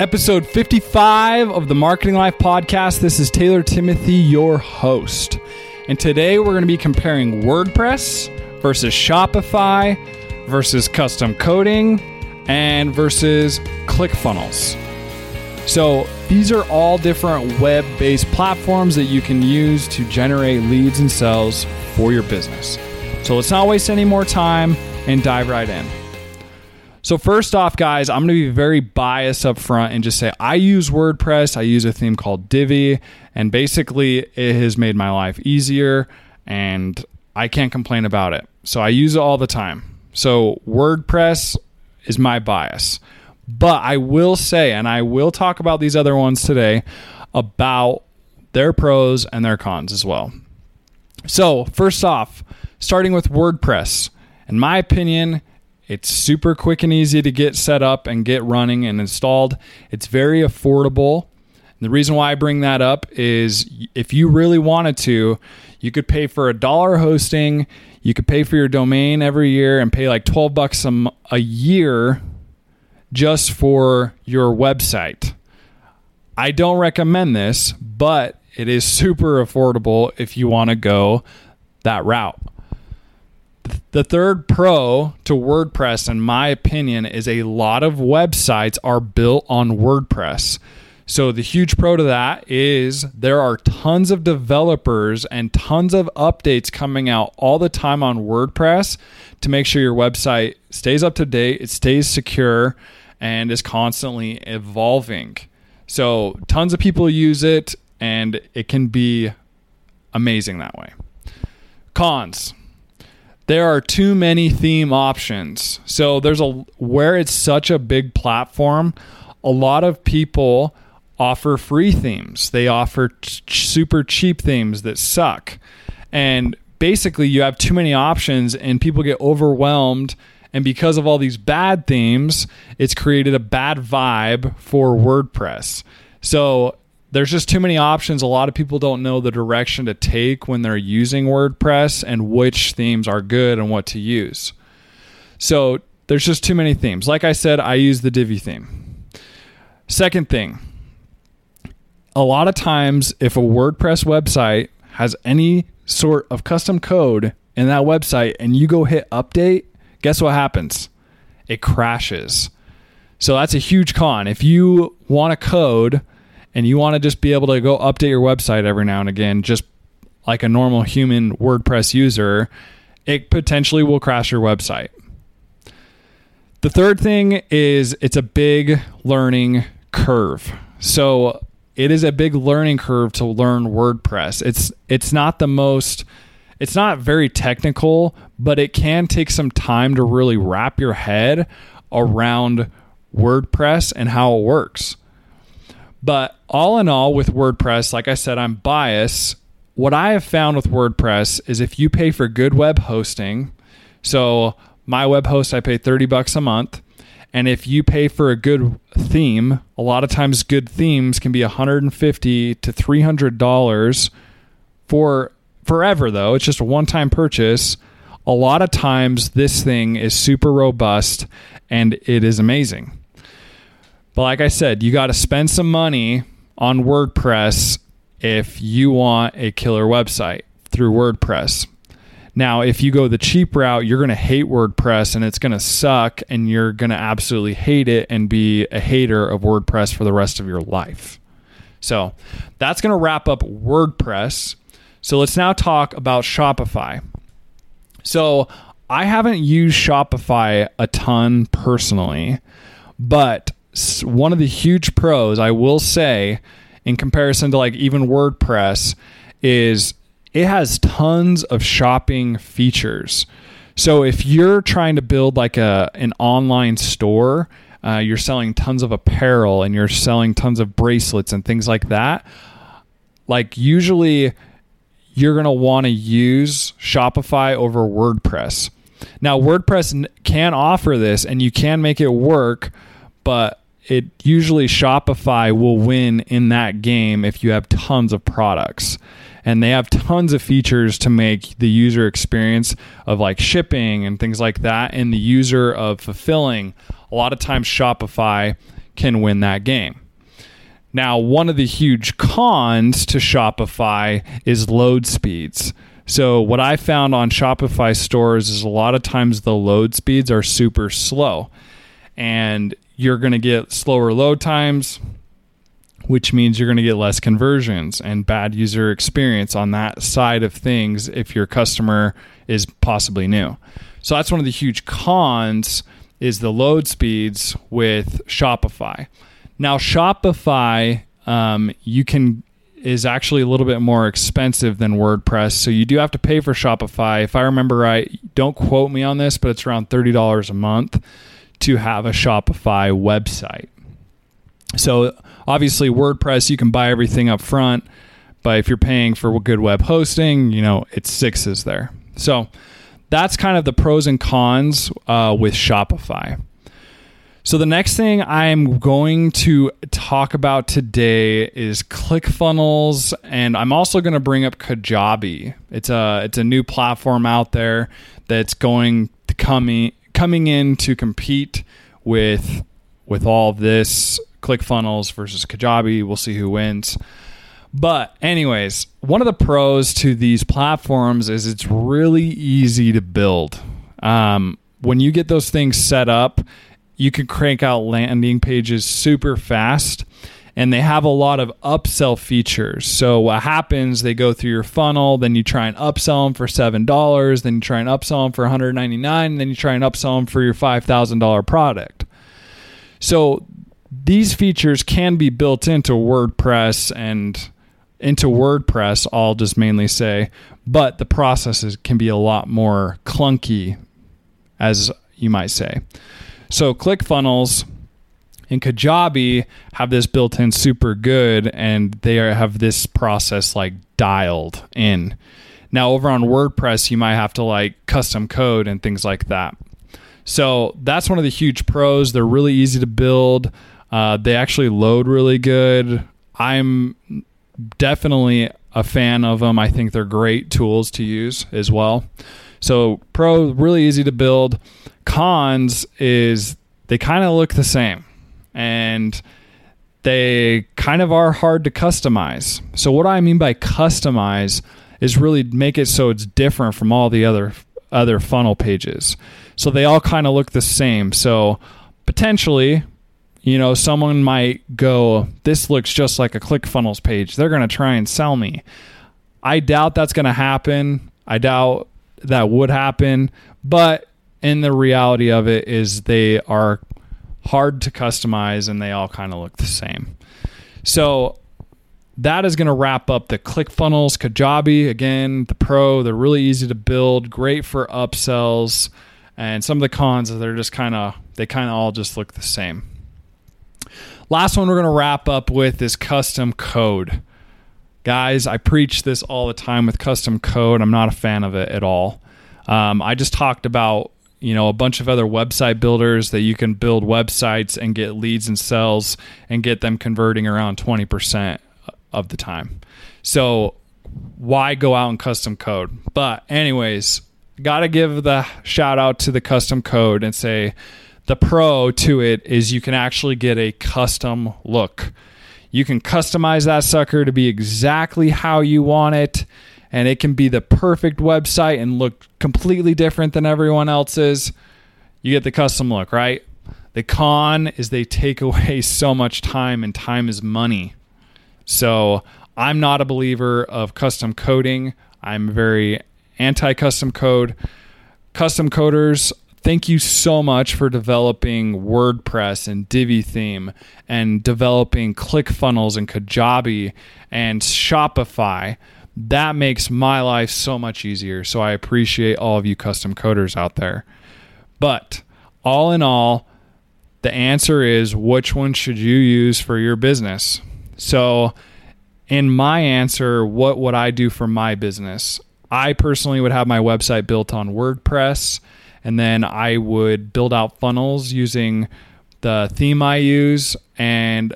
Episode 55 of the Marketing Life podcast. This is Taylor Timothy, your host. And today we're going to be comparing WordPress versus Shopify versus custom coding and versus ClickFunnels. So, these are all different web based platforms that you can use to generate leads and sales for your business. So, let's not waste any more time and dive right in. So first off, guys, I'm going to be very biased up front and just say I use WordPress. I use a theme called Divi, and basically it has made my life easier, and I can't complain about it. So I use it all the time. So WordPress is my bias. But I will say, and I will talk about these other ones today, about their pros and their cons as well. So, first off, starting with WordPress. In my opinion, it's super quick and easy to get set up and get running and installed. It's very affordable. And the reason why I bring that up is if you really wanted to, you could pay for a dollar hosting, you could pay for your domain every year and pay like 12 bucks a, a year just for your website. I don't recommend this, but it is super affordable if you want to go that route. The third pro to WordPress, in my opinion, is a lot of websites are built on WordPress. So, the huge pro to that is there are tons of developers and tons of updates coming out all the time on WordPress to make sure your website stays up to date, it stays secure, and is constantly evolving. So, tons of people use it, and it can be amazing that way. Cons there are too many theme options. So there's a where it's such a big platform, a lot of people offer free themes. They offer super cheap themes that suck. And basically you have too many options and people get overwhelmed and because of all these bad themes, it's created a bad vibe for WordPress. So there's just too many options. A lot of people don't know the direction to take when they're using WordPress and which themes are good and what to use. So there's just too many themes. Like I said, I use the Divi theme. Second thing, a lot of times if a WordPress website has any sort of custom code in that website and you go hit update, guess what happens? It crashes. So that's a huge con. If you want a code and you want to just be able to go update your website every now and again, just like a normal human WordPress user, it potentially will crash your website. The third thing is it's a big learning curve. So it is a big learning curve to learn WordPress. It's it's not the most it's not very technical, but it can take some time to really wrap your head around WordPress and how it works. But all in all, with WordPress, like I said, I'm biased. What I have found with WordPress is if you pay for good web hosting, so my web host, I pay 30 bucks a month. And if you pay for a good theme, a lot of times good themes can be 150 to 300 dollars for forever though. It's just a one-time purchase. A lot of times this thing is super robust and it is amazing. But like I said, you got to spend some money on WordPress if you want a killer website through WordPress. Now, if you go the cheap route, you're going to hate WordPress and it's going to suck and you're going to absolutely hate it and be a hater of WordPress for the rest of your life. So, that's going to wrap up WordPress. So, let's now talk about Shopify. So, I haven't used Shopify a ton personally, but one of the huge pros I will say in comparison to like even WordPress is it has tons of shopping features. So if you're trying to build like a an online store, uh, you're selling tons of apparel and you're selling tons of bracelets and things like that. Like usually, you're gonna want to use Shopify over WordPress. Now WordPress can offer this, and you can make it work, but it usually Shopify will win in that game if you have tons of products. And they have tons of features to make the user experience of like shipping and things like that and the user of fulfilling. A lot of times Shopify can win that game. Now, one of the huge cons to Shopify is load speeds. So, what I found on Shopify stores is a lot of times the load speeds are super slow, and you're going to get slower load times, which means you're going to get less conversions and bad user experience on that side of things if your customer is possibly new. So, that's one of the huge cons is the load speeds with Shopify. Now, Shopify, um, you can is actually a little bit more expensive than WordPress, so you do have to pay for Shopify. If I remember right, don't quote me on this, but it's around thirty dollars a month to have a Shopify website. So obviously, WordPress you can buy everything up front, but if you're paying for good web hosting, you know it's sixes there. So that's kind of the pros and cons uh, with Shopify. So the next thing I'm going to talk about today is ClickFunnels, and I'm also going to bring up Kajabi. It's a it's a new platform out there that's going to coming coming in to compete with with all this ClickFunnels versus Kajabi. We'll see who wins. But anyways, one of the pros to these platforms is it's really easy to build. Um, when you get those things set up you can crank out landing pages super fast and they have a lot of upsell features. So what happens? They go through your funnel, then you try and upsell them for seven dollars, then you try and upsell them for one hundred ninety nine, and then you try and upsell them for your five thousand dollar product. So these features can be built into WordPress and into WordPress. I'll just mainly say, but the processes can be a lot more clunky, as you might say. So ClickFunnels and Kajabi have this built in super good and they are, have this process like dialed in. Now over on WordPress you might have to like custom code and things like that. So that's one of the huge pros. They're really easy to build. Uh, they actually load really good. I'm definitely a fan of them. I think they're great tools to use as well. So pro really easy to build. Cons is they kind of look the same and they kind of are hard to customize. So what I mean by customize is really make it so it's different from all the other other funnel pages. So they all kind of look the same. So potentially, you know, someone might go, this looks just like a ClickFunnels page. They're going to try and sell me. I doubt that's going to happen. I doubt that would happen, but in the reality of it is they are hard to customize and they all kind of look the same. So that is going to wrap up the ClickFunnels, Kajabi. Again, the Pro, they're really easy to build, great for upsells. And some of the cons, they're just kind of, they kind of all just look the same. Last one we're going to wrap up with is custom code. Guys, I preach this all the time with custom code. I'm not a fan of it at all. Um, I just talked about you know a bunch of other website builders that you can build websites and get leads and sales and get them converting around 20% of the time. So why go out and custom code? But anyways gotta give the shout out to the custom code and say the pro to it is you can actually get a custom look. You can customize that sucker to be exactly how you want it and it can be the perfect website and look completely different than everyone else's, you get the custom look, right? The con is they take away so much time, and time is money. So I'm not a believer of custom coding. I'm very anti custom code. Custom coders, thank you so much for developing WordPress and Divi theme and developing ClickFunnels and Kajabi and Shopify that makes my life so much easier. So I appreciate all of you custom coders out there. But all in all, the answer is which one should you use for your business? So, in my answer, what would I do for my business? I personally would have my website built on WordPress, and then I would build out funnels using the theme I use. And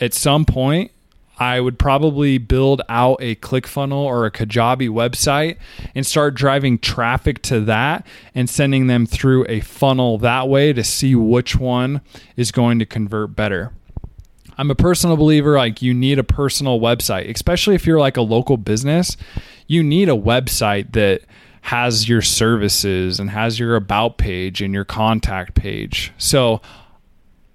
at some point, I would probably build out a ClickFunnel or a Kajabi website and start driving traffic to that and sending them through a funnel that way to see which one is going to convert better. I'm a personal believer like you need a personal website, especially if you're like a local business. You need a website that has your services and has your about page and your contact page. So,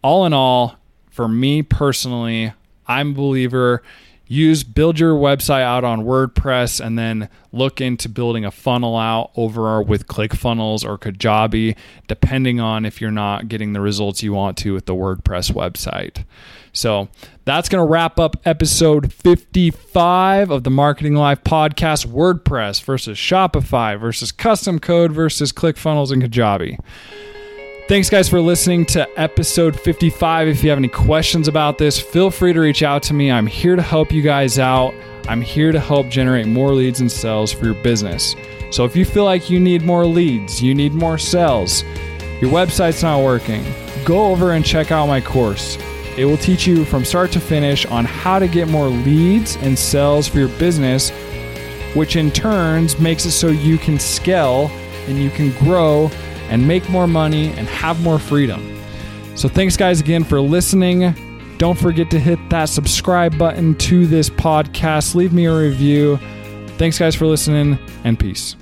all in all, for me personally, I'm a believer use build your website out on WordPress and then look into building a funnel out over with ClickFunnels or Kajabi, depending on if you're not getting the results you want to with the WordPress website. So that's going to wrap up episode 55 of the Marketing Life podcast WordPress versus Shopify versus custom code versus ClickFunnels and Kajabi. Thanks, guys, for listening to episode 55. If you have any questions about this, feel free to reach out to me. I'm here to help you guys out. I'm here to help generate more leads and sales for your business. So if you feel like you need more leads, you need more sales, your website's not working, go over and check out my course. It will teach you from start to finish on how to get more leads and sales for your business, which in turns makes it so you can scale and you can grow and make more money and have more freedom. So, thanks, guys, again for listening. Don't forget to hit that subscribe button to this podcast. Leave me a review. Thanks, guys, for listening, and peace.